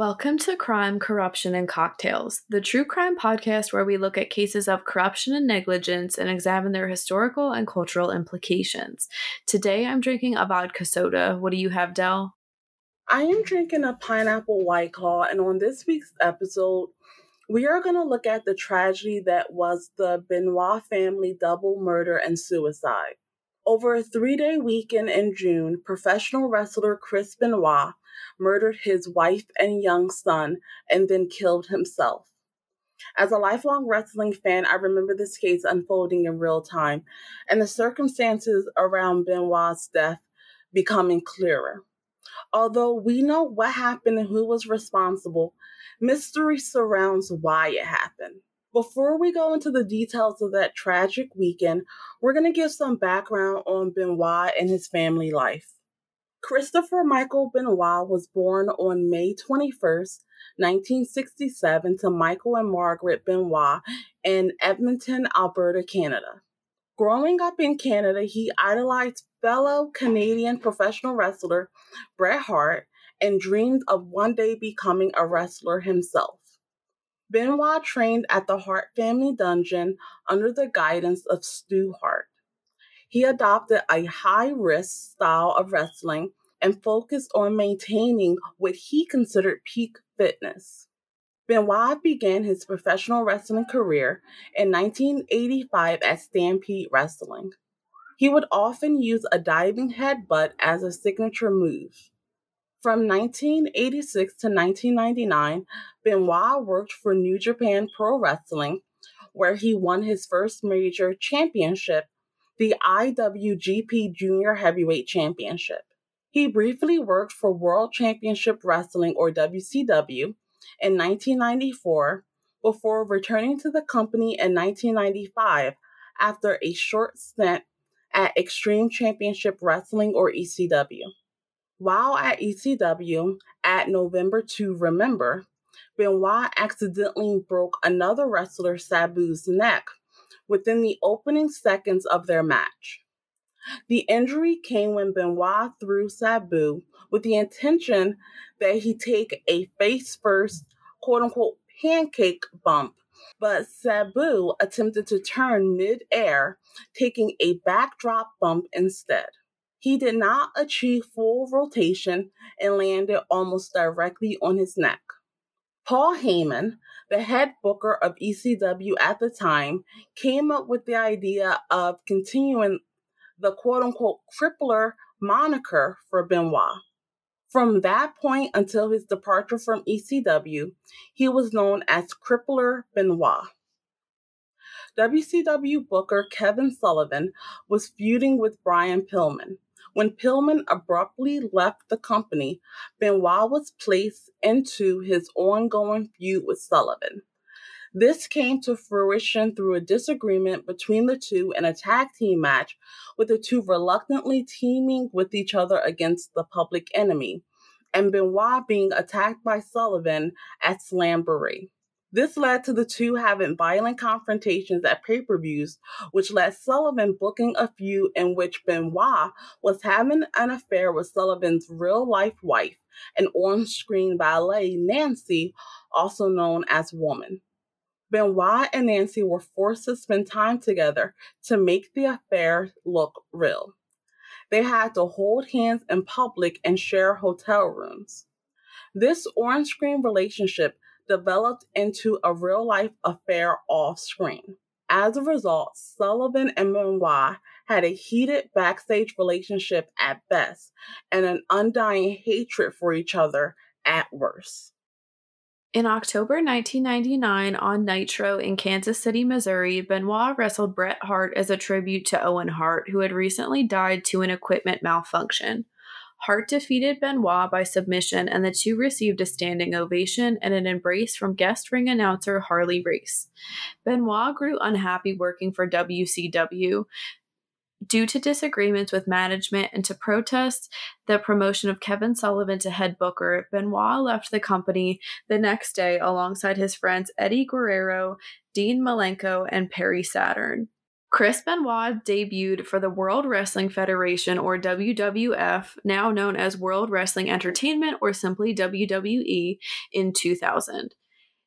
Welcome to Crime, Corruption, and Cocktails, the true crime podcast where we look at cases of corruption and negligence and examine their historical and cultural implications. Today I'm drinking a vodka soda. What do you have, Dell? I am drinking a pineapple white claw, and on this week's episode, we are going to look at the tragedy that was the Benoit family double murder and suicide. Over a three day weekend in June, professional wrestler Chris Benoit murdered his wife and young son, and then killed himself. As a lifelong wrestling fan, I remember this case unfolding in real time and the circumstances around Benoit's death becoming clearer. Although we know what happened and who was responsible, mystery surrounds why it happened. Before we go into the details of that tragic weekend, we're going to give some background on Benoit and his family life. Christopher Michael Benoit was born on May 21st, 1967, to Michael and Margaret Benoit in Edmonton, Alberta, Canada. Growing up in Canada, he idolized fellow Canadian professional wrestler Bret Hart and dreamed of one day becoming a wrestler himself. Benoit trained at the Hart Family Dungeon under the guidance of Stu Hart. He adopted a high risk style of wrestling and focused on maintaining what he considered peak fitness. Benoit began his professional wrestling career in 1985 at Stampede Wrestling. He would often use a diving headbutt as a signature move. From 1986 to 1999, Benoit worked for New Japan Pro Wrestling, where he won his first major championship the IWGP Junior Heavyweight Championship. He briefly worked for World Championship Wrestling or WCW in 1994 before returning to the company in 1995 after a short stint at Extreme Championship Wrestling or ECW. While at ECW at November to Remember, Benoit accidentally broke another wrestler Sabu's neck within the opening seconds of their match. The injury came when Benoit threw Sabu with the intention that he take a face first, quote unquote, pancake bump, but Sabu attempted to turn mid air, taking a backdrop bump instead. He did not achieve full rotation and landed almost directly on his neck. Paul Heyman, the head booker of ECW at the time, came up with the idea of continuing the quote unquote crippler moniker for Benoit. From that point until his departure from ECW, he was known as Crippler Benoit. WCW booker Kevin Sullivan was feuding with Brian Pillman, when Pillman abruptly left the company, Benoit was placed into his ongoing feud with Sullivan. This came to fruition through a disagreement between the two in a tag team match, with the two reluctantly teaming with each other against the public enemy, and Benoit being attacked by Sullivan at Slamboree. This led to the two having violent confrontations at pay per views, which led Sullivan booking a feud in which Benoit was having an affair with Sullivan's real life wife, an on screen valet, Nancy, also known as Woman. Benoit and Nancy were forced to spend time together to make the affair look real. They had to hold hands in public and share hotel rooms. This on screen relationship developed into a real life affair off screen. As a result, Sullivan and Benoit had a heated backstage relationship at best and an undying hatred for each other at worst. In October 1999, on Nitro in Kansas City, Missouri, Benoit wrestled Bret Hart as a tribute to Owen Hart, who had recently died to an equipment malfunction. Hart defeated Benoit by submission, and the two received a standing ovation and an embrace from guest ring announcer Harley Race. Benoit grew unhappy working for WCW. Due to disagreements with management and to protest the promotion of Kevin Sullivan to head booker, Benoit left the company the next day alongside his friends Eddie Guerrero, Dean Malenko, and Perry Saturn. Chris Benoit debuted for the World Wrestling Federation or WWF, now known as World Wrestling Entertainment or simply WWE, in 2000.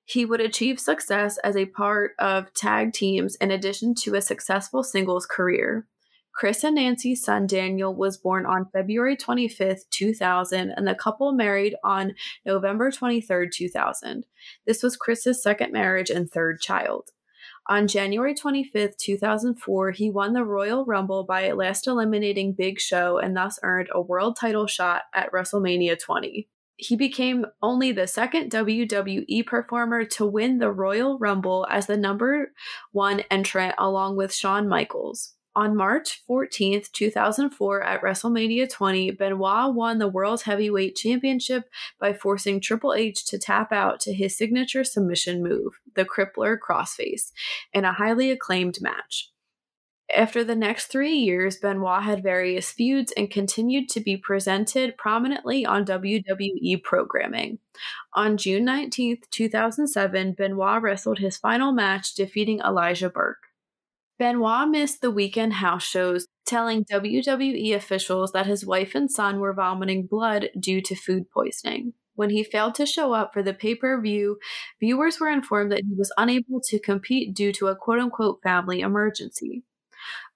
He would achieve success as a part of tag teams in addition to a successful singles career. Chris and Nancy's son Daniel was born on February 25th, 2000, and the couple married on November 23rd, 2000. This was Chris's second marriage and third child. On January 25th, 2004, he won the Royal Rumble by last eliminating Big Show and thus earned a world title shot at WrestleMania 20. He became only the second WWE performer to win the Royal Rumble as the number one entrant along with Shawn Michaels. On March 14th, 2004, at WrestleMania 20, Benoit won the World Heavyweight Championship by forcing Triple H to tap out to his signature submission move, the Crippler Crossface, in a highly acclaimed match. After the next three years, Benoit had various feuds and continued to be presented prominently on WWE programming. On June 19, 2007, Benoit wrestled his final match, defeating Elijah Burke. Benoit missed the weekend house shows, telling WWE officials that his wife and son were vomiting blood due to food poisoning. When he failed to show up for the pay per view, viewers were informed that he was unable to compete due to a quote unquote family emergency.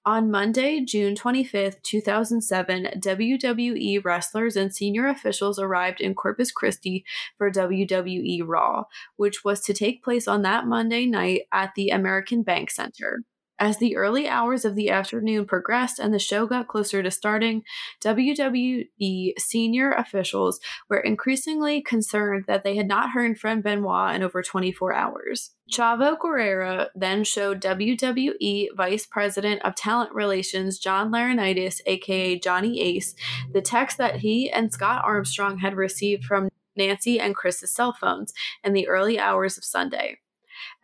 On Monday, June 25, 2007, WWE wrestlers and senior officials arrived in Corpus Christi for WWE Raw, which was to take place on that Monday night at the American Bank Center. As the early hours of the afternoon progressed and the show got closer to starting, WWE senior officials were increasingly concerned that they had not heard from Benoit in over 24 hours. Chavo Guerrero then showed WWE Vice President of Talent Relations John Laurinaitis, aka Johnny Ace, the text that he and Scott Armstrong had received from Nancy and Chris's cell phones in the early hours of Sunday.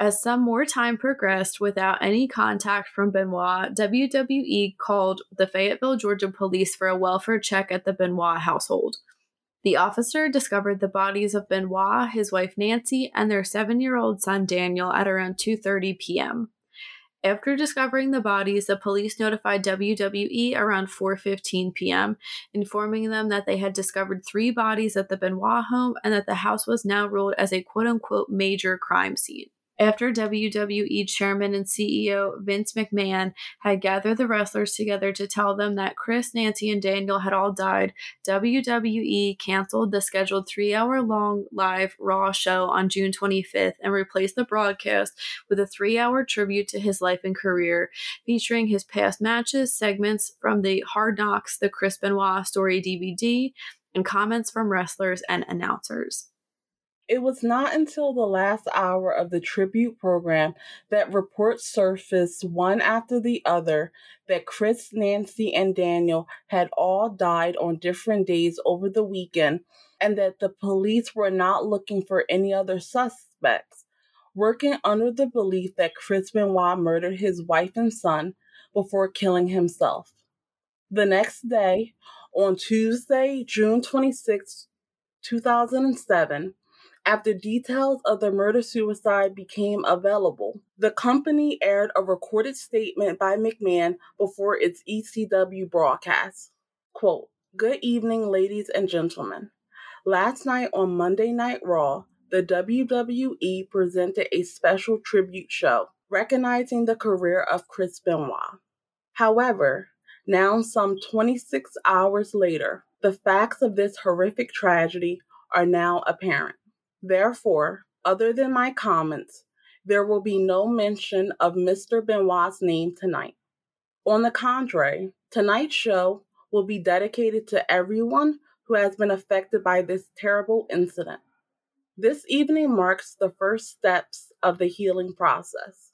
As some more time progressed without any contact from Benoit, WWE called the Fayetteville, Georgia police for a welfare check at the Benoit household. The officer discovered the bodies of Benoit, his wife Nancy, and their 7-year-old son Daniel at around 2:30 p.m. After discovering the bodies, the police notified WWE around 4:15 p.m., informing them that they had discovered 3 bodies at the Benoit home and that the house was now ruled as a quote-unquote major crime scene. After WWE chairman and CEO Vince McMahon had gathered the wrestlers together to tell them that Chris, Nancy, and Daniel had all died, WWE canceled the scheduled three hour long live Raw show on June 25th and replaced the broadcast with a three hour tribute to his life and career, featuring his past matches, segments from the Hard Knocks, the Chris Benoit Story DVD, and comments from wrestlers and announcers. It was not until the last hour of the tribute program that reports surfaced one after the other that Chris, Nancy, and Daniel had all died on different days over the weekend and that the police were not looking for any other suspects, working under the belief that Chris Benoit murdered his wife and son before killing himself. The next day, on Tuesday, June 26, 2007, after details of the murder suicide became available, the company aired a recorded statement by McMahon before its ECW broadcast. Quote, Good evening, ladies and gentlemen. Last night on Monday Night Raw, the WWE presented a special tribute show recognizing the career of Chris Benoit. However, now some 26 hours later, the facts of this horrific tragedy are now apparent. Therefore, other than my comments, there will be no mention of Mr. Benoit's name tonight. On the contrary, tonight's show will be dedicated to everyone who has been affected by this terrible incident. This evening marks the first steps of the healing process.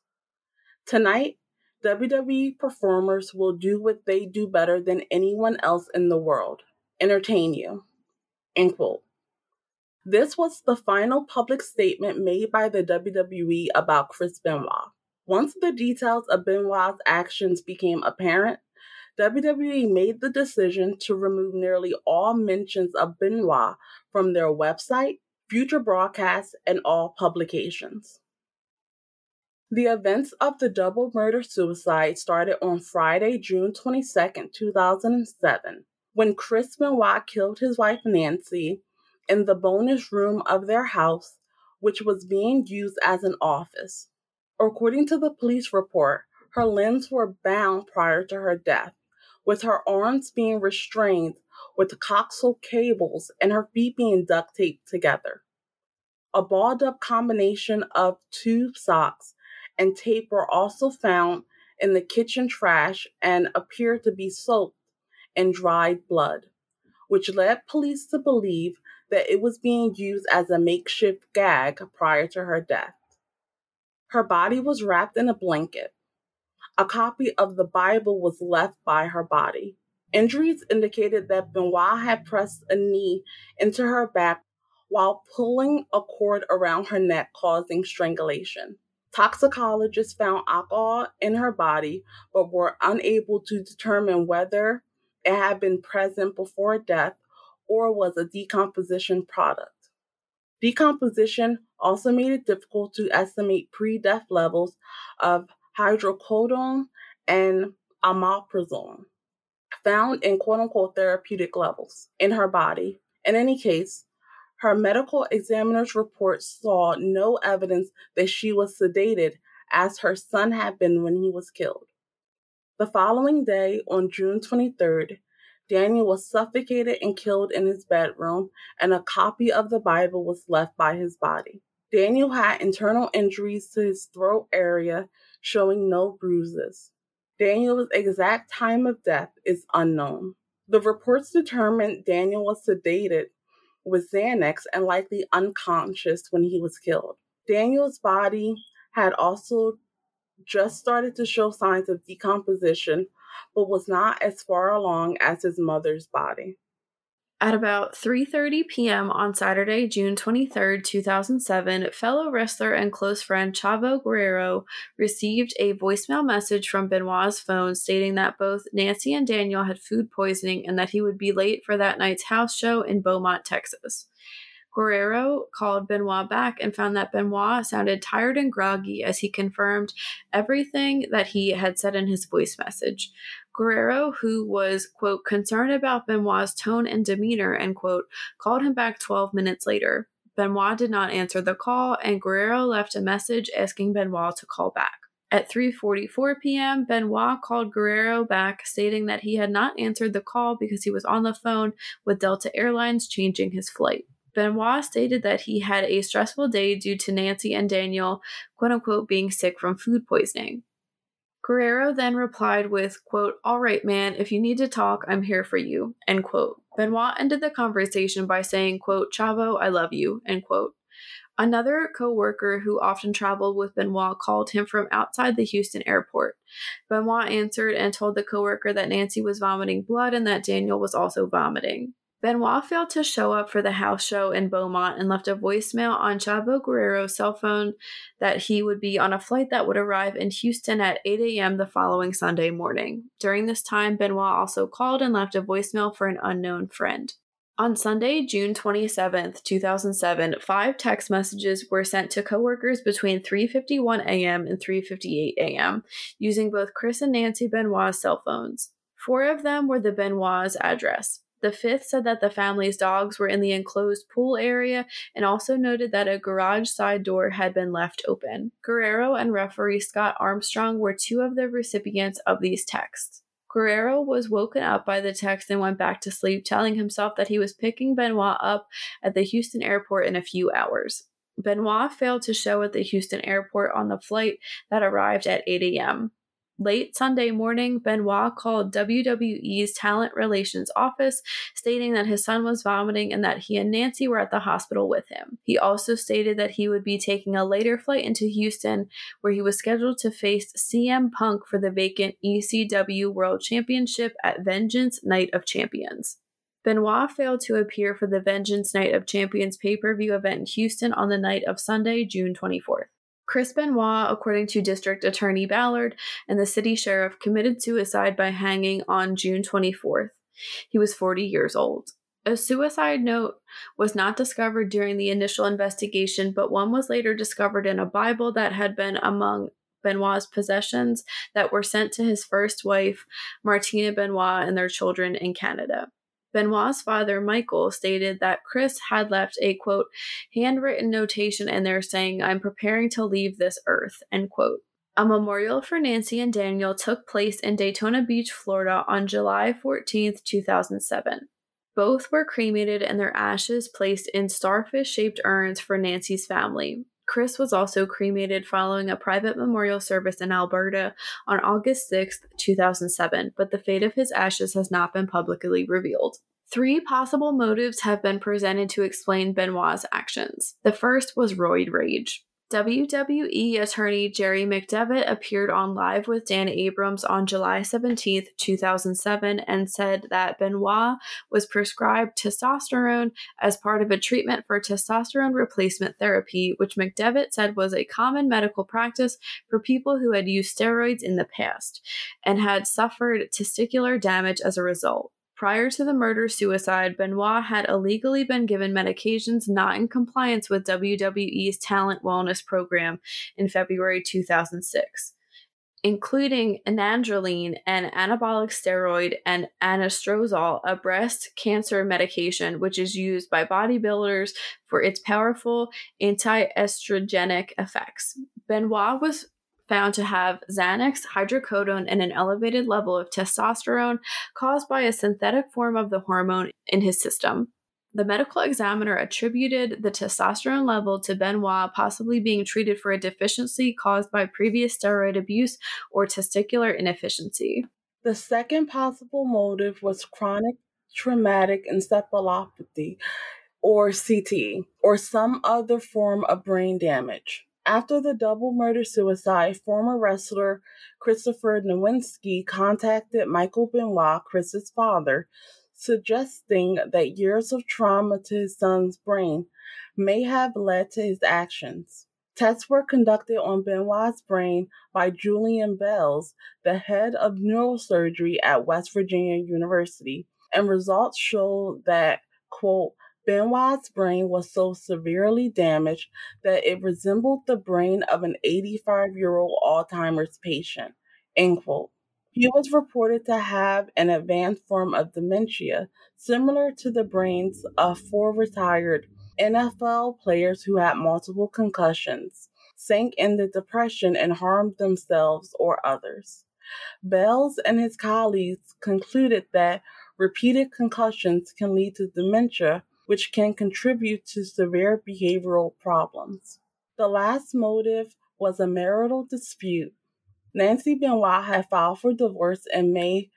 Tonight, WWE performers will do what they do better than anyone else in the world entertain you. End quote. This was the final public statement made by the WWE about Chris Benoit. Once the details of Benoit's actions became apparent, WWE made the decision to remove nearly all mentions of Benoit from their website, future broadcasts, and all publications. The events of the double murder suicide started on Friday, June 22, 2007, when Chris Benoit killed his wife Nancy in the bonus room of their house, which was being used as an office. According to the police report, her limbs were bound prior to her death, with her arms being restrained with coaxial cables and her feet being duct taped together. A balled up combination of tube socks and tape were also found in the kitchen trash and appeared to be soaked in dried blood, which led police to believe that it was being used as a makeshift gag prior to her death. Her body was wrapped in a blanket. A copy of the Bible was left by her body. Injuries indicated that Benoit had pressed a knee into her back while pulling a cord around her neck, causing strangulation. Toxicologists found alcohol in her body, but were unable to determine whether it had been present before death or was a decomposition product. Decomposition also made it difficult to estimate pre death levels of hydrocodone and omeprazole found in quote unquote therapeutic levels in her body. In any case, her medical examiner's report saw no evidence that she was sedated as her son had been when he was killed. The following day, on June 23rd, Daniel was suffocated and killed in his bedroom, and a copy of the Bible was left by his body. Daniel had internal injuries to his throat area, showing no bruises. Daniel's exact time of death is unknown. The reports determined Daniel was sedated with Xanax and likely unconscious when he was killed. Daniel's body had also just started to show signs of decomposition, but was not as far along as his mother's body. At about 3:30 p.m. on Saturday, June 23, 2007, fellow wrestler and close friend Chavo Guerrero received a voicemail message from Benoit's phone stating that both Nancy and Daniel had food poisoning and that he would be late for that night's house show in Beaumont, Texas. Guerrero called Benoit back and found that Benoit sounded tired and groggy as he confirmed everything that he had said in his voice message. Guerrero, who was, quote, concerned about Benoit's tone and demeanor, end quote, called him back 12 minutes later. Benoit did not answer the call, and Guerrero left a message asking Benoit to call back. At 3:44 p.m., Benoit called Guerrero back, stating that he had not answered the call because he was on the phone with Delta Airlines changing his flight. Benoit stated that he had a stressful day due to Nancy and Daniel, quote unquote, being sick from food poisoning. Guerrero then replied with, quote, All right, man, if you need to talk, I'm here for you, end quote. Benoit ended the conversation by saying, quote, Chavo, I love you, end quote. Another co-worker who often traveled with Benoit called him from outside the Houston airport. Benoit answered and told the coworker that Nancy was vomiting blood and that Daniel was also vomiting. Benoit failed to show up for the house show in Beaumont and left a voicemail on Chavo Guerrero's cell phone that he would be on a flight that would arrive in Houston at 8 a.m. the following Sunday morning. During this time, Benoit also called and left a voicemail for an unknown friend. On Sunday, June 27, 2007, five text messages were sent to coworkers between 3:51 a.m. and 3:58 a.m. using both Chris and Nancy Benoit's cell phones. Four of them were the Benoit's address. The fifth said that the family's dogs were in the enclosed pool area and also noted that a garage side door had been left open. Guerrero and referee Scott Armstrong were two of the recipients of these texts. Guerrero was woken up by the text and went back to sleep, telling himself that he was picking Benoit up at the Houston airport in a few hours. Benoit failed to show at the Houston airport on the flight that arrived at 8 a.m. Late Sunday morning, Benoit called WWE's talent relations office, stating that his son was vomiting and that he and Nancy were at the hospital with him. He also stated that he would be taking a later flight into Houston, where he was scheduled to face CM Punk for the vacant ECW World Championship at Vengeance Night of Champions. Benoit failed to appear for the Vengeance Night of Champions pay per view event in Houston on the night of Sunday, June 24th. Chris Benoit, according to District Attorney Ballard and the city sheriff, committed suicide by hanging on June 24th. He was 40 years old. A suicide note was not discovered during the initial investigation, but one was later discovered in a Bible that had been among Benoit's possessions that were sent to his first wife, Martina Benoit, and their children in Canada. Benoit's father, Michael, stated that Chris had left a quote, handwritten notation in there saying, I'm preparing to leave this earth, end quote. A memorial for Nancy and Daniel took place in Daytona Beach, Florida on July 14, 2007. Both were cremated and their ashes placed in starfish shaped urns for Nancy's family. Chris was also cremated following a private memorial service in Alberta on August 6, 2007, but the fate of his ashes has not been publicly revealed. Three possible motives have been presented to explain Benoit's actions. The first was roid rage. WWE attorney Jerry McDevitt appeared on Live with Dan Abrams on July 17, 2007, and said that Benoit was prescribed testosterone as part of a treatment for testosterone replacement therapy, which McDevitt said was a common medical practice for people who had used steroids in the past and had suffered testicular damage as a result. Prior to the murder suicide, Benoit had illegally been given medications not in compliance with WWE's talent wellness program in February 2006, including nandrolone, an anabolic steroid, and anastrozole, a breast cancer medication which is used by bodybuilders for its powerful anti estrogenic effects. Benoit was found to have Xanax, hydrocodone, and an elevated level of testosterone caused by a synthetic form of the hormone in his system. The medical examiner attributed the testosterone level to Benoit possibly being treated for a deficiency caused by previous steroid abuse or testicular inefficiency. The second possible motive was chronic traumatic encephalopathy, or CTE, or some other form of brain damage. After the double murder suicide, former wrestler Christopher Nowinski contacted Michael Benoit, Chris's father, suggesting that years of trauma to his son's brain may have led to his actions. Tests were conducted on Benoit's brain by Julian Bailes, the head of neurosurgery at West Virginia University, and results showed that, quote, Benoit's brain was so severely damaged that it resembled the brain of an 85 year old Alzheimer's patient. End quote. He was reported to have an advanced form of dementia, similar to the brains of four retired NFL players who had multiple concussions, sank into depression, and harmed themselves or others. Bailes and his colleagues concluded that repeated concussions can lead to dementia which can contribute to severe behavioral problems. The last motive was a marital dispute. Nancy Benoit had filed for divorce in May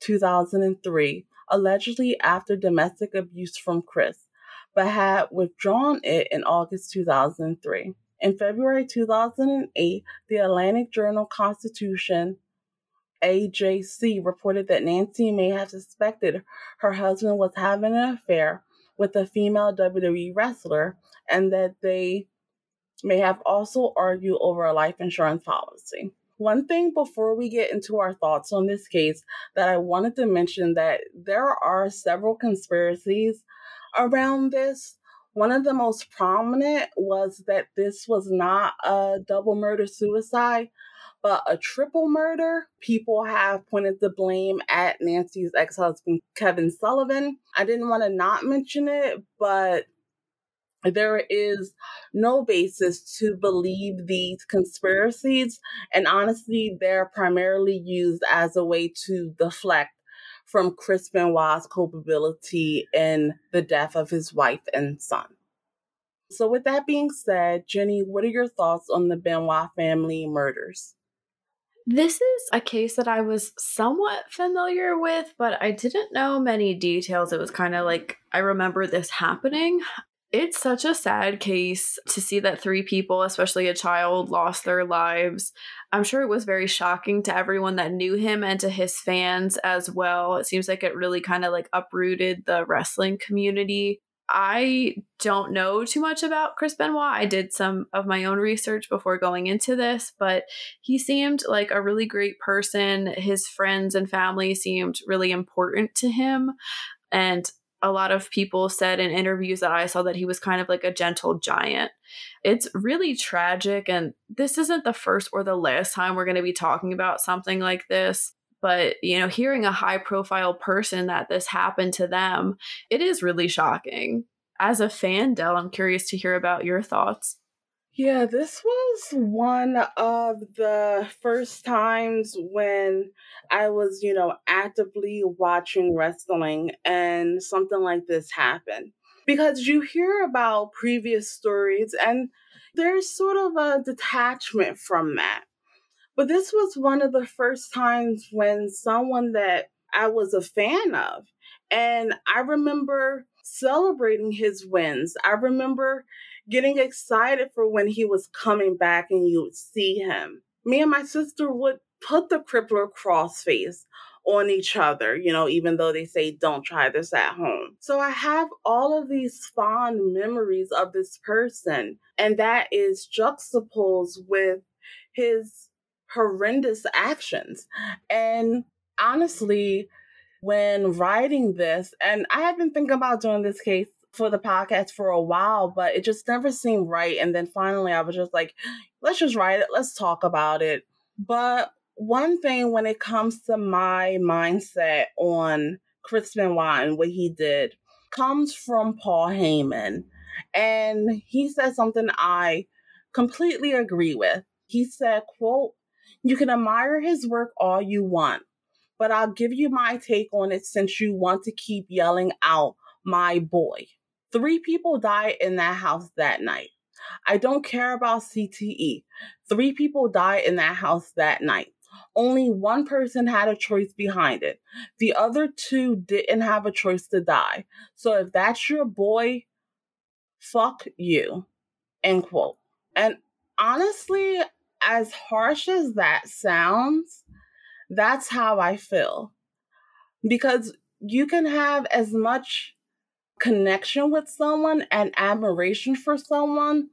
2003, allegedly after domestic abuse from Chris, but had withdrawn it in August 2003. In February 2008, the Atlanta Journal Constitution AJC reported that Nancy may have suspected her husband was having an affair with a female WWE wrestler and that they may have also argued over a life insurance policy. One thing before we get into our thoughts on this case that I wanted to mention that there are several conspiracies around this. One of the most prominent was that this was not a double murder suicide, but a triple murder, people have pointed the blame at Nancy's ex husband, Kevin Sullivan. I didn't want to not mention it, but there is no basis to believe these conspiracies. And honestly, they're primarily used as a way to deflect from Chris Benoit's culpability in the death of his wife and son. So, with that being said, Jenny, what are your thoughts on the Benoit family murders? This is a case that I was somewhat familiar with, but I didn't know many details. It was kind of like I remember this happening. It's such a sad case to see that three people, especially a child, lost their lives. I'm sure it was very shocking to everyone that knew him and to his fans as well. It seems like it really kind of like uprooted the wrestling community. I don't know too much about Chris Benoit. I did some of my own research before going into this, but he seemed like a really great person. His friends and family seemed really important to him. And a lot of people said in interviews that I saw that he was kind of like a gentle giant. It's really tragic. And this isn't the first or the last time we're going to be talking about something like this. But, you know, hearing a high profile person that this happened to them, it is really shocking. As a fan, Dell, I'm curious to hear about your thoughts. Yeah, this was one of the first times when I was, you know, actively watching wrestling and something like this happened. Because you hear about previous stories and there's sort of a detachment from that. But this was one of the first times when someone that I was a fan of, and I remember celebrating his wins. I remember getting excited for when he was coming back and you would see him. Me and my sister would put the crippler crossface on each other, you know, even though they say don't try this at home. So I have all of these fond memories of this person, and that is juxtaposed with his horrendous actions. And honestly, when writing this, and I have been thinking about doing this case for the podcast for a while, but it just never seemed right. And then finally, I was just like, let's just write it, let's talk about it. But one thing when it comes to my mindset on Chris Benoit and what he did comes from Paul Heyman. And he said something I completely agree with. He said, quote, you can admire his work all you want, but I'll give you my take on it since you want to keep yelling out my boy. Three people died in that house that night. I don't care about CTE. Three people died in that house that night. Only one person had a choice behind it. The other two didn't have a choice to die. So if that's your boy, fuck you. End quote. And honestly, as harsh as that sounds, that's how I feel. Because you can have as much connection with someone and admiration for someone.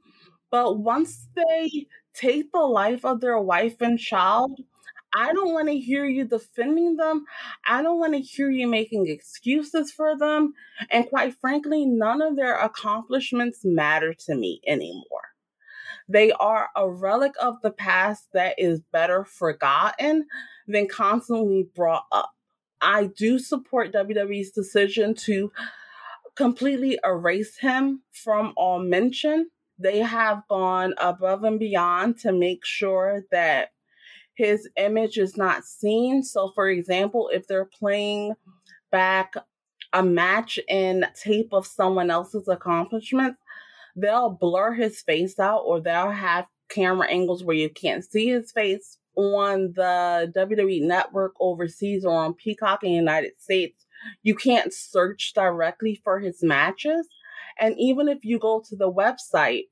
But once they take the life of their wife and child, I don't want to hear you defending them. I don't want to hear you making excuses for them. And quite frankly, none of their accomplishments matter to me anymore. They are a relic of the past that is better forgotten than constantly brought up. I do support WWE's decision to completely erase him from all mention. They have gone above and beyond to make sure that his image is not seen. So, for example, if they're playing back a match in tape of someone else's accomplishments, they'll blur his face out or they'll have camera angles where you can't see his face on the WWE network overseas or on Peacock in the United States you can't search directly for his matches. And even if you go to the website,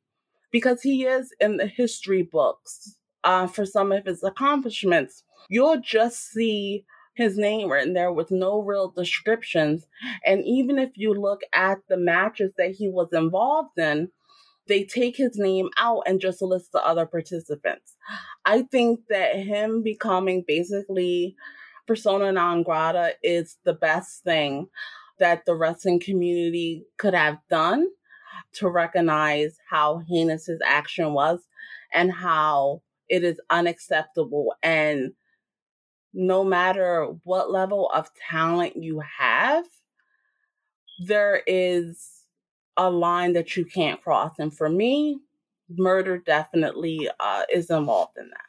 because he is in the history books uh, for some of his accomplishments, you'll just see his name written there with no real descriptions. And even if you look at the matches that he was involved in, they take his name out and just list the other participants. I think that him becoming basically persona non grata is the best thing that the wrestling community could have done to recognize how heinous his action was and how it is unacceptable. And no matter what level of talent you have, there is a line that you can't cross. And for me, murder definitely uh, is involved in that.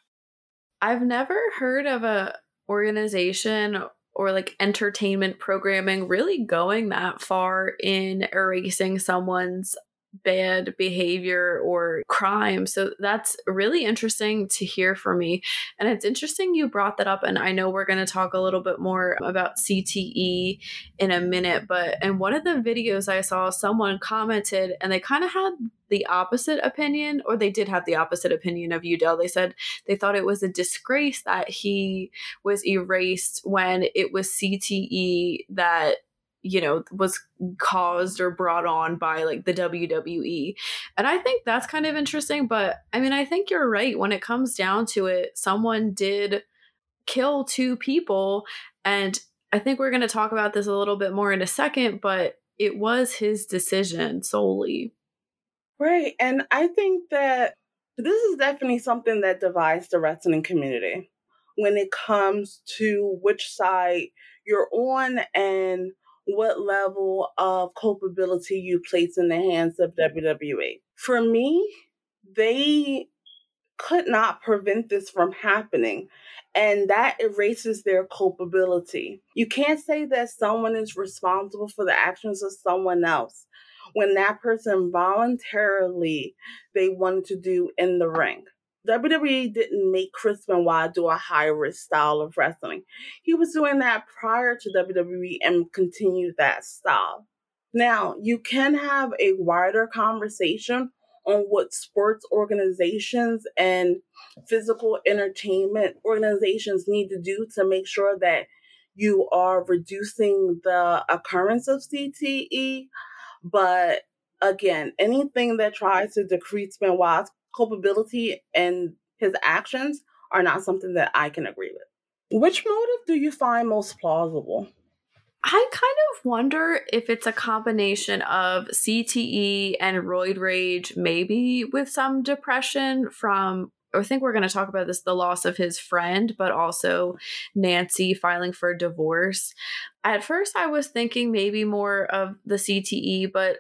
I've never heard of a organization or like entertainment programming really going that far in erasing someone's bad behavior or crime. So that's really interesting to hear from me. And it's interesting you brought that up. And I know we're going to talk a little bit more about CTE in a minute. But in one of the videos I saw, someone commented and they kind of had the opposite opinion, or they did have the opposite opinion of Udell. They said they thought it was a disgrace that he was erased when it was CTE that you know was caused or brought on by like the WWE. And I think that's kind of interesting, but I mean I think you're right when it comes down to it someone did kill two people and I think we're going to talk about this a little bit more in a second, but it was his decision solely. Right. And I think that this is definitely something that divides the wrestling community when it comes to which side you're on and what level of culpability you place in the hands of WWE. For me, they could not prevent this from happening. And that erases their culpability. You can't say that someone is responsible for the actions of someone else when that person voluntarily they wanted to do in the ring. WWE didn't make Chris Benoit do a high risk style of wrestling. He was doing that prior to WWE and continued that style. Now, you can have a wider conversation on what sports organizations and physical entertainment organizations need to do to make sure that you are reducing the occurrence of CTE. But again, anything that tries to decrease Benoit's culpability and his actions are not something that I can agree with. Which motive do you find most plausible? I kind of wonder if it's a combination of CTE and roid rage, maybe with some depression from. I think we're going to talk about this the loss of his friend, but also Nancy filing for divorce. At first, I was thinking maybe more of the CTE, but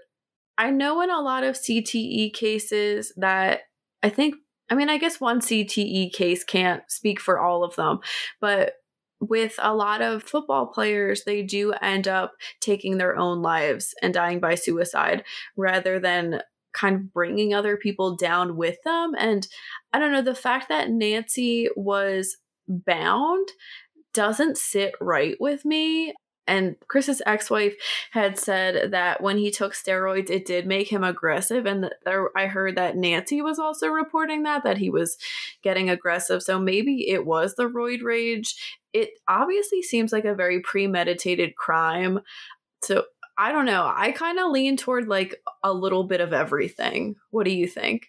I know in a lot of CTE cases that I think, I mean, I guess one CTE case can't speak for all of them, but with a lot of football players, they do end up taking their own lives and dying by suicide rather than kind of bringing other people down with them. And I don't know, the fact that Nancy was bound doesn't sit right with me. And Chris's ex wife had said that when he took steroids, it did make him aggressive. And there, I heard that Nancy was also reporting that, that he was getting aggressive. So maybe it was the roid rage. It obviously seems like a very premeditated crime. So I don't know. I kind of lean toward like a little bit of everything. What do you think?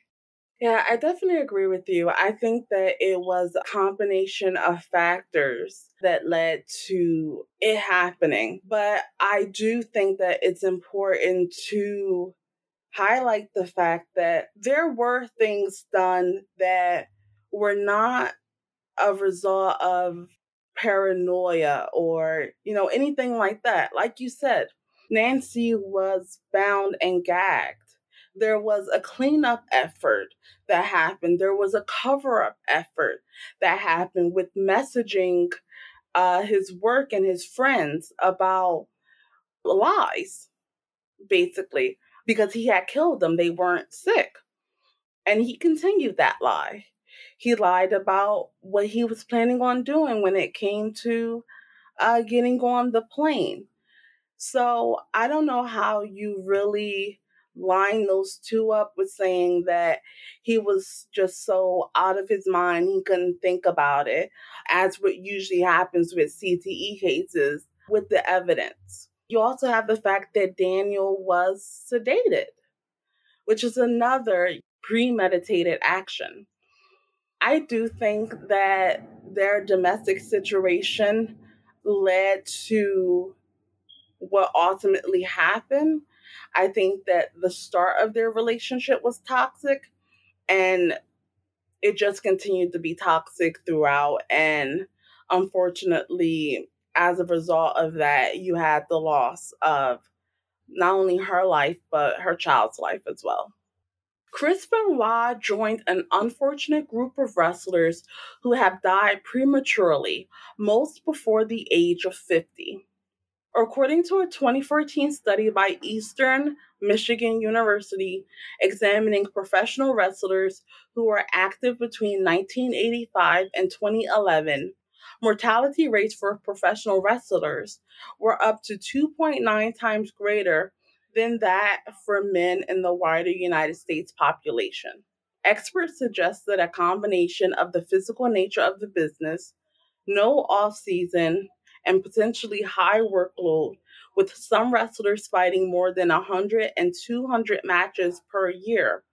Yeah, I definitely agree with you. I think that it was a combination of factors that led to it happening. But I do think that it's important to highlight the fact that there were things done that were not a result of paranoia or, you know, anything like that. Like you said, Nancy was bound and gagged there was a cleanup effort that happened. There was a cover up effort that happened with messaging uh, his work and his friends about lies, basically, because he had killed them. They weren't sick. And he continued that lie. He lied about what he was planning on doing when it came to uh, getting on the plane. So I don't know how you really line those two up with saying that he was just so out of his mind he couldn't think about it, as what usually happens with CTE cases with the evidence. You also have the fact that Daniel was sedated, which is another premeditated action. I do think that their domestic situation led to what ultimately happened I think that the start of their relationship was toxic and it just continued to be toxic throughout. And unfortunately, as a result of that, you had the loss of not only her life, but her child's life as well. Chris Benoit joined an unfortunate group of wrestlers who have died prematurely, most before the age of 50. According to a 2014 study by Eastern Michigan University examining professional wrestlers who were active between 1985 and 2011, mortality rates for professional wrestlers were up to 2.9 times greater than that for men in the wider United States population. Experts suggest that a combination of the physical nature of the business, no off season, and potentially high workload, with some wrestlers fighting more than 100 and 200 matches per year,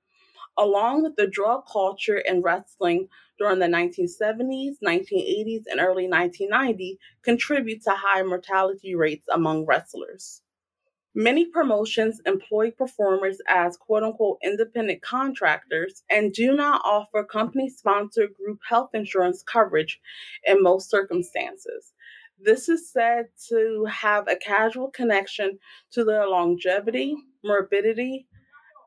along with the drug culture in wrestling during the 1970s, 1980s, and early 1990s, contribute to high mortality rates among wrestlers. Many promotions employ performers as quote unquote independent contractors and do not offer company sponsored group health insurance coverage in most circumstances. This is said to have a casual connection to their longevity, morbidity,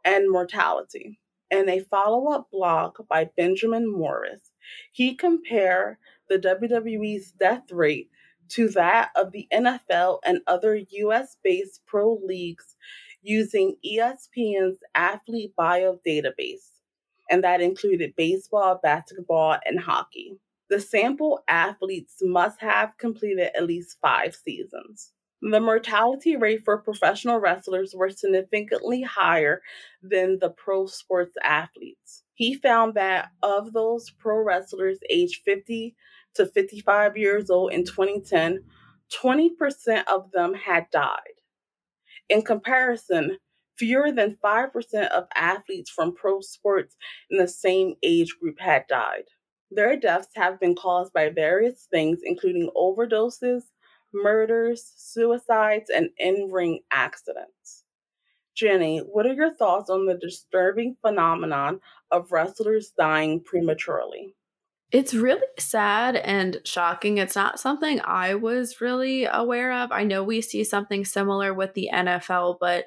and mortality. In a follow up blog by Benjamin Morris, he compared the WWE's death rate to that of the NFL and other US based pro leagues using ESPN's athlete bio database, and that included baseball, basketball, and hockey. The sample athletes must have completed at least five seasons. The mortality rate for professional wrestlers were significantly higher than the pro sports athletes. He found that of those pro wrestlers aged 50 to 55 years old in 2010, 20% of them had died. In comparison, fewer than 5% of athletes from pro sports in the same age group had died. Their deaths have been caused by various things, including overdoses, murders, suicides, and in ring accidents. Jenny, what are your thoughts on the disturbing phenomenon of wrestlers dying prematurely? It's really sad and shocking. It's not something I was really aware of. I know we see something similar with the NFL, but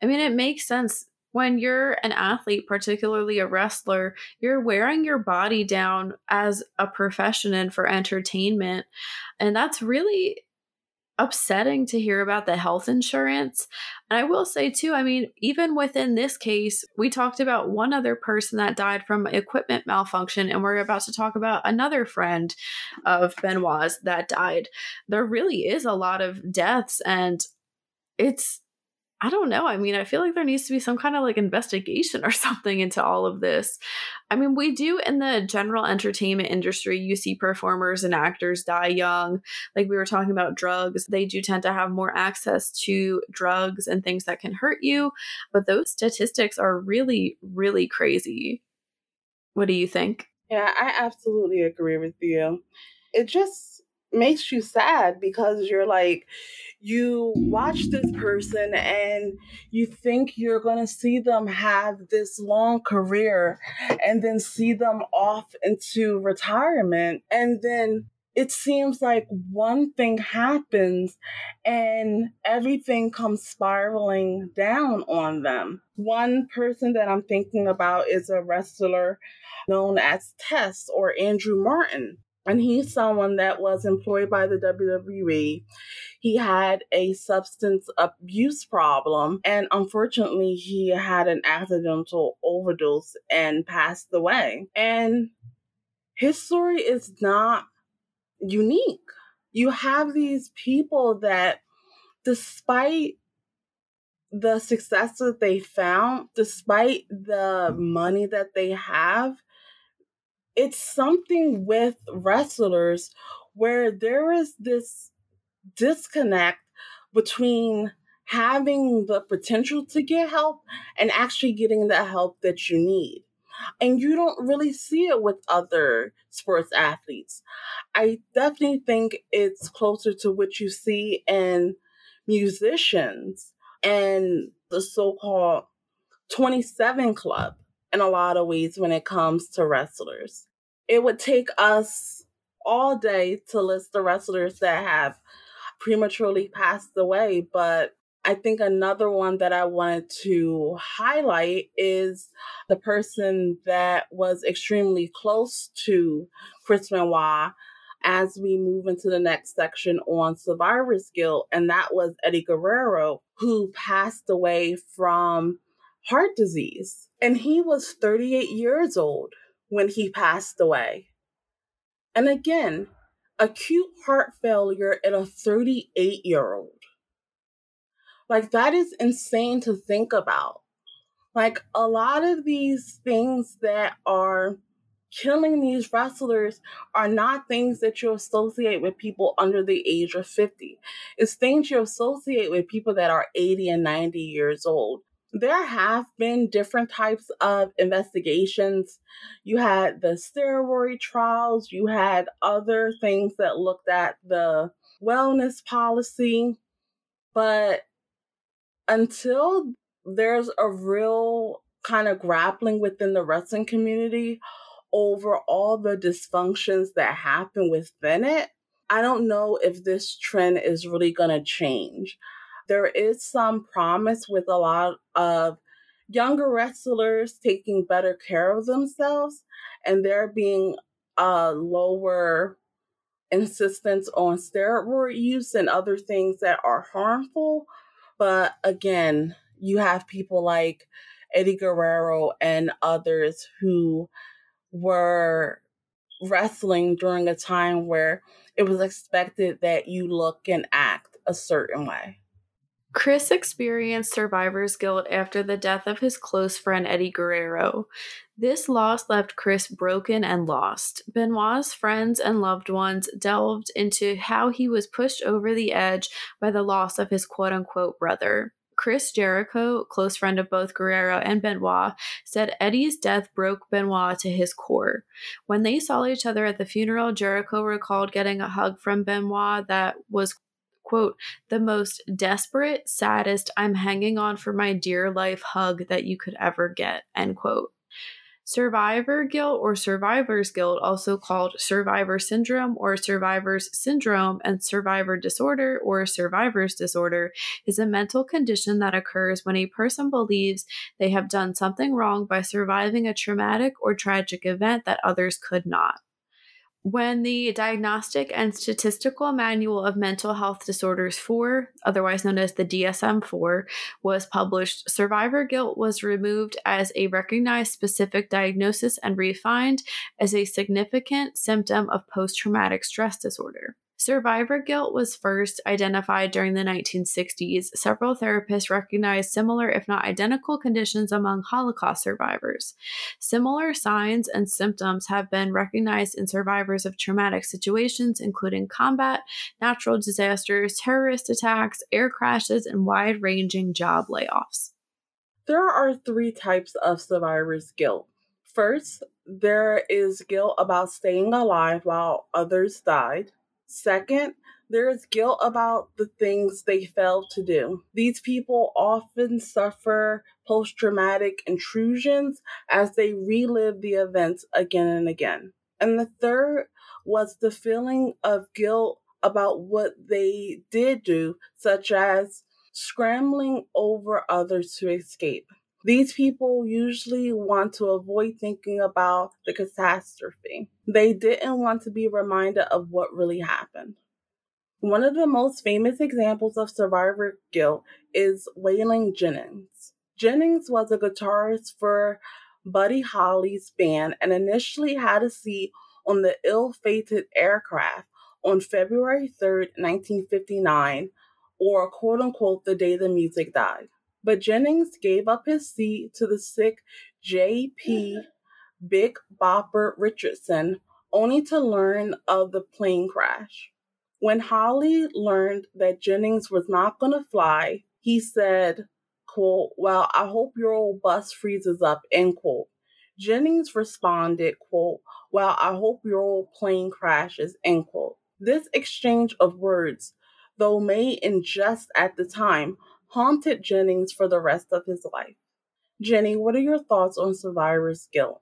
I mean, it makes sense when you're an athlete, particularly a wrestler, you're wearing your body down as a profession and for entertainment. And that's really upsetting to hear about the health insurance. And I will say, too, I mean, even within this case, we talked about one other person that died from equipment malfunction, and we're about to talk about another friend of Benoit's that died. There really is a lot of deaths, and it's I don't know. I mean, I feel like there needs to be some kind of like investigation or something into all of this. I mean, we do in the general entertainment industry, you see performers and actors die young. Like we were talking about drugs, they do tend to have more access to drugs and things that can hurt you. But those statistics are really, really crazy. What do you think? Yeah, I absolutely agree with you. It just makes you sad because you're like, you watch this person and you think you're going to see them have this long career and then see them off into retirement and then it seems like one thing happens and everything comes spiraling down on them. One person that I'm thinking about is a wrestler known as Test or Andrew Martin. And he's someone that was employed by the WWE. He had a substance abuse problem, and unfortunately, he had an accidental overdose and passed away. And his story is not unique. You have these people that, despite the success that they found, despite the money that they have, it's something with wrestlers where there is this disconnect between having the potential to get help and actually getting the help that you need. And you don't really see it with other sports athletes. I definitely think it's closer to what you see in musicians and the so called 27 Club in a lot of ways when it comes to wrestlers. It would take us all day to list the wrestlers that have prematurely passed away, but I think another one that I wanted to highlight is the person that was extremely close to Chris Benoit as we move into the next section on survivor's guilt, and that was Eddie Guerrero, who passed away from heart disease. And he was 38 years old when he passed away. And again, acute heart failure in a 38 year old. Like, that is insane to think about. Like, a lot of these things that are killing these wrestlers are not things that you associate with people under the age of 50. It's things you associate with people that are 80 and 90 years old there have been different types of investigations. You had the steroid trials, you had other things that looked at the wellness policy. But until there's a real kind of grappling within the wrestling community over all the dysfunctions that happen within it, I don't know if this trend is really going to change. There is some promise with a lot of younger wrestlers taking better care of themselves and there being a lower insistence on steroid use and other things that are harmful. But again, you have people like Eddie Guerrero and others who were wrestling during a time where it was expected that you look and act a certain way. Chris experienced survivor's guilt after the death of his close friend Eddie Guerrero. This loss left Chris broken and lost. Benoit's friends and loved ones delved into how he was pushed over the edge by the loss of his quote unquote brother. Chris Jericho, close friend of both Guerrero and Benoit, said Eddie's death broke Benoit to his core. When they saw each other at the funeral, Jericho recalled getting a hug from Benoit that was quote, the most desperate, saddest, I'm hanging on for my dear life hug that you could ever get, end quote. Survivor guilt or survivor's guilt, also called survivor syndrome or survivor's syndrome, and survivor disorder or survivor's disorder, is a mental condition that occurs when a person believes they have done something wrong by surviving a traumatic or tragic event that others could not. When the Diagnostic and Statistical Manual of Mental Health Disorders 4, otherwise known as the DSM 4, was published, survivor guilt was removed as a recognized specific diagnosis and refined as a significant symptom of post traumatic stress disorder. Survivor guilt was first identified during the 1960s. Several therapists recognized similar, if not identical, conditions among Holocaust survivors. Similar signs and symptoms have been recognized in survivors of traumatic situations, including combat, natural disasters, terrorist attacks, air crashes, and wide ranging job layoffs. There are three types of survivor's guilt. First, there is guilt about staying alive while others died. Second, there is guilt about the things they failed to do. These people often suffer post traumatic intrusions as they relive the events again and again. And the third was the feeling of guilt about what they did do, such as scrambling over others to escape. These people usually want to avoid thinking about the catastrophe. They didn't want to be reminded of what really happened. One of the most famous examples of survivor guilt is Waylon Jennings. Jennings was a guitarist for Buddy Holly's band and initially had a seat on the ill fated aircraft on February 3rd, 1959, or quote unquote the day the music died but Jennings gave up his seat to the sick J.P. Big Bopper Richardson, only to learn of the plane crash. When Holly learned that Jennings was not going to fly, he said, quote, Well, I hope your old bus freezes up, end quote. Jennings responded, quote, Well, I hope your old plane crashes, end quote. This exchange of words, though made in jest at the time, haunted Jennings for the rest of his life. Jenny, what are your thoughts on survivor's guilt?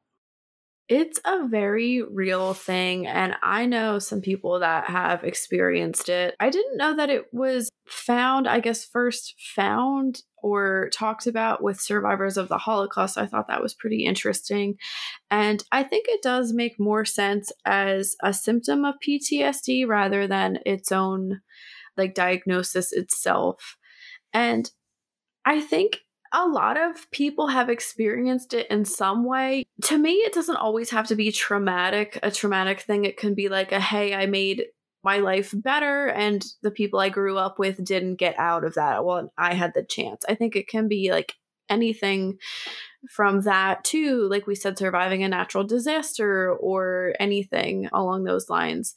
It's a very real thing, and I know some people that have experienced it. I didn't know that it was found, I guess, first found or talked about with survivors of the Holocaust. I thought that was pretty interesting. And I think it does make more sense as a symptom of PTSD rather than its own like diagnosis itself. And I think a lot of people have experienced it in some way. To me, it doesn't always have to be traumatic, a traumatic thing. It can be like a hey, I made my life better and the people I grew up with didn't get out of that. Well, I had the chance. I think it can be like anything from that to, like we said, surviving a natural disaster or anything along those lines.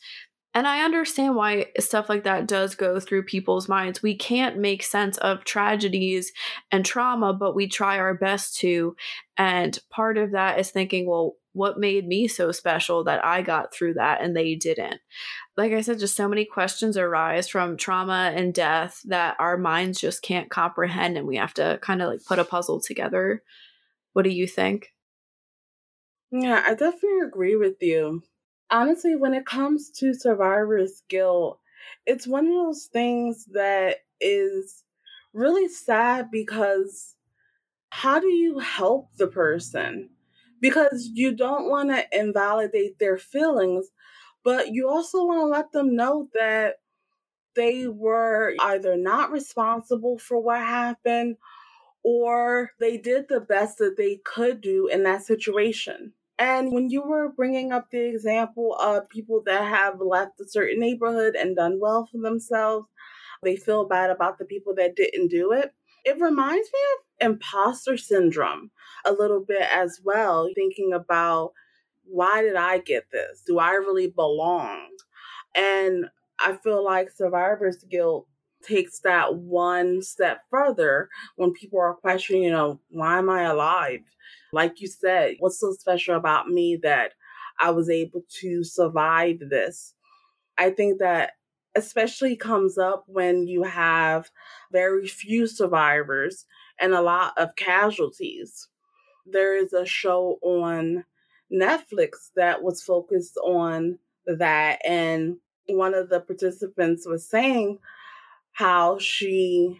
And I understand why stuff like that does go through people's minds. We can't make sense of tragedies and trauma, but we try our best to. And part of that is thinking, well, what made me so special that I got through that and they didn't. Like I said, just so many questions arise from trauma and death that our minds just can't comprehend, and we have to kind of like put a puzzle together. What do you think? Yeah, I definitely agree with you. Honestly, when it comes to survivor's guilt, it's one of those things that is really sad because how do you help the person? Because you don't want to invalidate their feelings, but you also want to let them know that they were either not responsible for what happened or they did the best that they could do in that situation. And when you were bringing up the example of people that have left a certain neighborhood and done well for themselves, they feel bad about the people that didn't do it. It reminds me of imposter syndrome a little bit as well, thinking about why did I get this? Do I really belong? And I feel like survivor's guilt takes that one step further when people are questioning, you know, why am I alive? Like you said, what's so special about me that I was able to survive this? I think that especially comes up when you have very few survivors and a lot of casualties. There is a show on Netflix that was focused on that, and one of the participants was saying how she,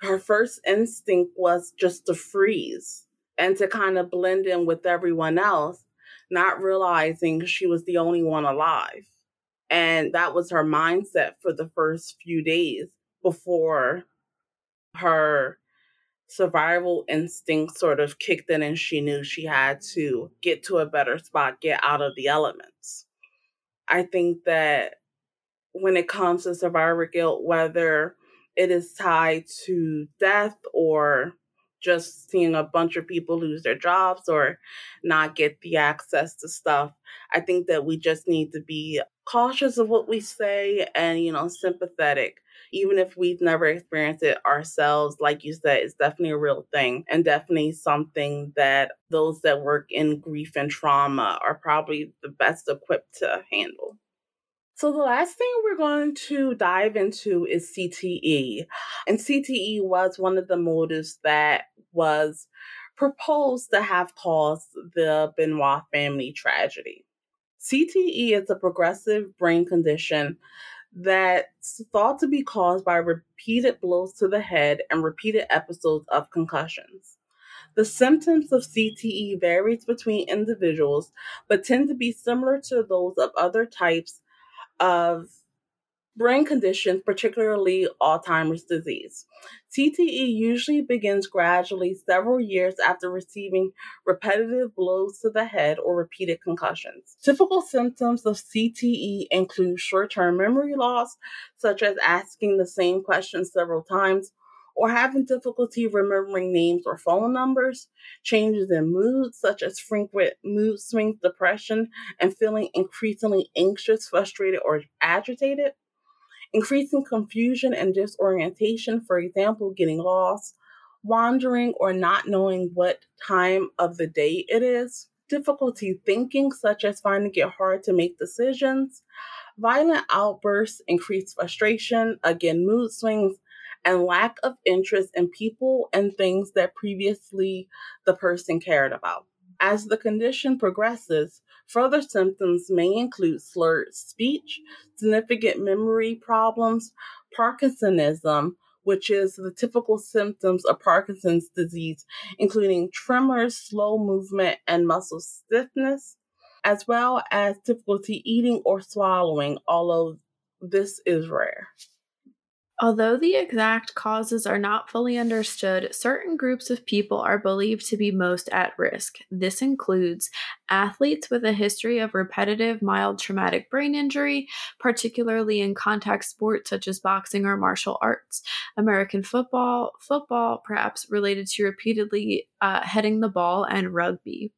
her first instinct was just to freeze and to kind of blend in with everyone else, not realizing she was the only one alive. And that was her mindset for the first few days before her survival instinct sort of kicked in and she knew she had to get to a better spot, get out of the elements. I think that when it comes to survivor guilt, whether it is tied to death or just seeing a bunch of people lose their jobs or not get the access to stuff. I think that we just need to be cautious of what we say and, you know, sympathetic. Even if we've never experienced it ourselves, like you said, it's definitely a real thing and definitely something that those that work in grief and trauma are probably the best equipped to handle. So, the last thing we're going to dive into is CTE. And CTE was one of the motives that was proposed to have caused the Benoit family tragedy. CTE is a progressive brain condition that's thought to be caused by repeated blows to the head and repeated episodes of concussions. The symptoms of CTE varies between individuals, but tend to be similar to those of other types of brain conditions, particularly Alzheimer's disease. CTE usually begins gradually several years after receiving repetitive blows to the head or repeated concussions. Typical symptoms of CTE include short term memory loss, such as asking the same question several times. Or having difficulty remembering names or phone numbers, changes in mood, such as frequent mood swings, depression, and feeling increasingly anxious, frustrated, or agitated, increasing confusion and disorientation, for example, getting lost, wandering, or not knowing what time of the day it is, difficulty thinking, such as finding it hard to make decisions, violent outbursts, increased frustration, again, mood swings, and lack of interest in people and things that previously the person cared about. As the condition progresses, further symptoms may include slurred speech, significant memory problems, Parkinsonism, which is the typical symptoms of Parkinson's disease, including tremors, slow movement, and muscle stiffness, as well as difficulty eating or swallowing, although this is rare. Although the exact causes are not fully understood, certain groups of people are believed to be most at risk. This includes athletes with a history of repetitive mild traumatic brain injury, particularly in contact sports such as boxing or martial arts, American football, football, perhaps related to repeatedly uh, heading the ball, and rugby.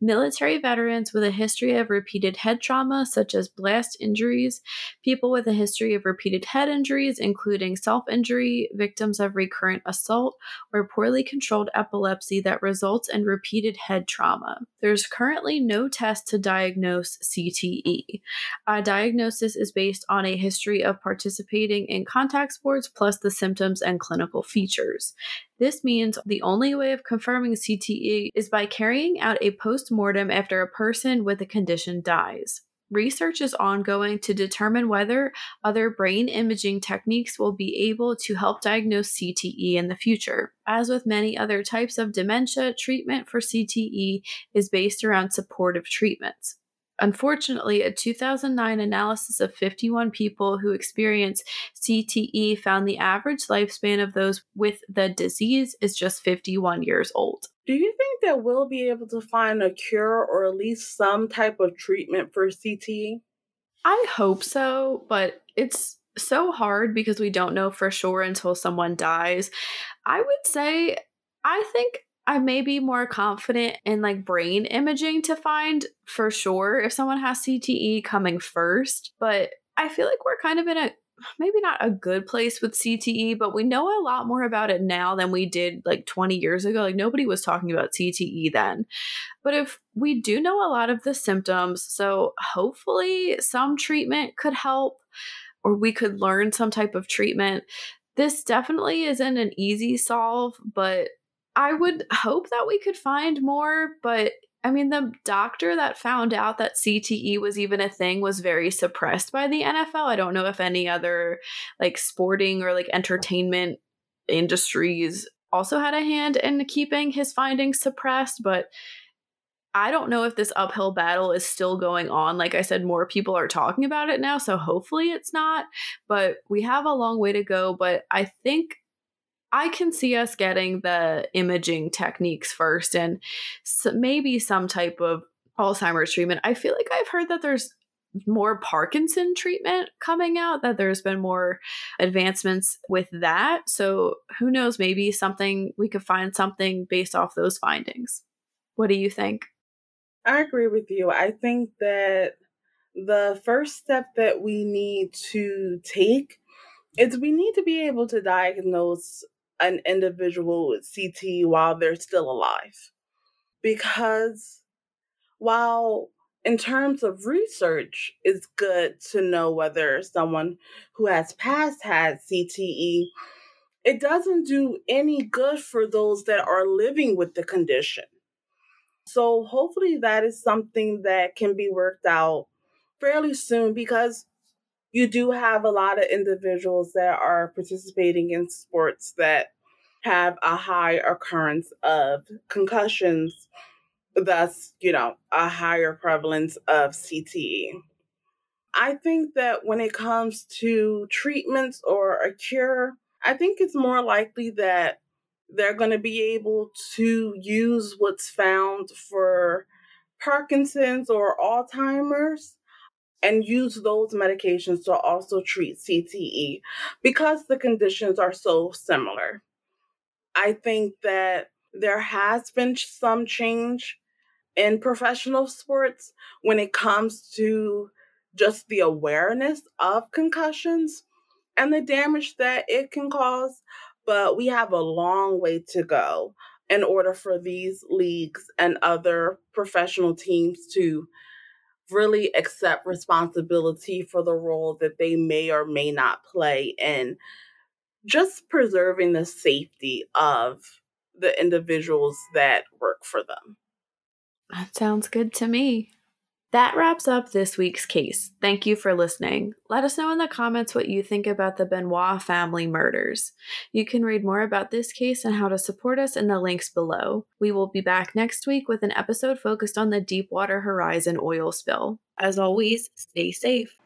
Military veterans with a history of repeated head trauma, such as blast injuries, people with a history of repeated head injuries, including treating self injury, victims of recurrent assault, or poorly controlled epilepsy that results in repeated head trauma. There's currently no test to diagnose CTE. A diagnosis is based on a history of participating in contact sports plus the symptoms and clinical features. This means the only way of confirming CTE is by carrying out a post mortem after a person with the condition dies. Research is ongoing to determine whether other brain imaging techniques will be able to help diagnose CTE in the future. As with many other types of dementia, treatment for CTE is based around supportive treatments. Unfortunately, a 2009 analysis of 51 people who experience CTE found the average lifespan of those with the disease is just 51 years old. Do you think that we'll be able to find a cure or at least some type of treatment for CTE? I hope so, but it's so hard because we don't know for sure until someone dies. I would say I think I may be more confident in like brain imaging to find for sure if someone has CTE coming first, but I feel like we're kind of in a maybe not a good place with CTE, but we know a lot more about it now than we did like 20 years ago. Like nobody was talking about CTE then. But if we do know a lot of the symptoms, so hopefully some treatment could help or we could learn some type of treatment. This definitely isn't an easy solve, but I would hope that we could find more, but I mean, the doctor that found out that CTE was even a thing was very suppressed by the NFL. I don't know if any other like sporting or like entertainment industries also had a hand in keeping his findings suppressed, but I don't know if this uphill battle is still going on. Like I said, more people are talking about it now, so hopefully it's not. But we have a long way to go. But I think I can see us getting the imaging techniques first and maybe some type of Alzheimer's treatment. I feel like I've heard that there's more Parkinson treatment coming out, that there's been more advancements with that. So who knows, maybe something we could find something based off those findings. What do you think? I agree with you. I think that the first step that we need to take is we need to be able to diagnose an individual with CT while they're still alive. Because while in terms of research, it's good to know whether someone who has passed had CTE. It doesn't do any good for those that are living with the condition. So, hopefully, that is something that can be worked out fairly soon because you do have a lot of individuals that are participating in sports that have a high occurrence of concussions, thus, you know, a higher prevalence of CTE. I think that when it comes to treatments or a cure, I think it's more likely that they're going to be able to use what's found for Parkinson's or Alzheimer's and use those medications to also treat CTE because the conditions are so similar. I think that there has been some change in professional sports when it comes to just the awareness of concussions and the damage that it can cause. But we have a long way to go in order for these leagues and other professional teams to really accept responsibility for the role that they may or may not play in just preserving the safety of the individuals that work for them. That sounds good to me. That wraps up this week's case. Thank you for listening. Let us know in the comments what you think about the Benoit family murders. You can read more about this case and how to support us in the links below. We will be back next week with an episode focused on the Deepwater Horizon oil spill. As always, stay safe.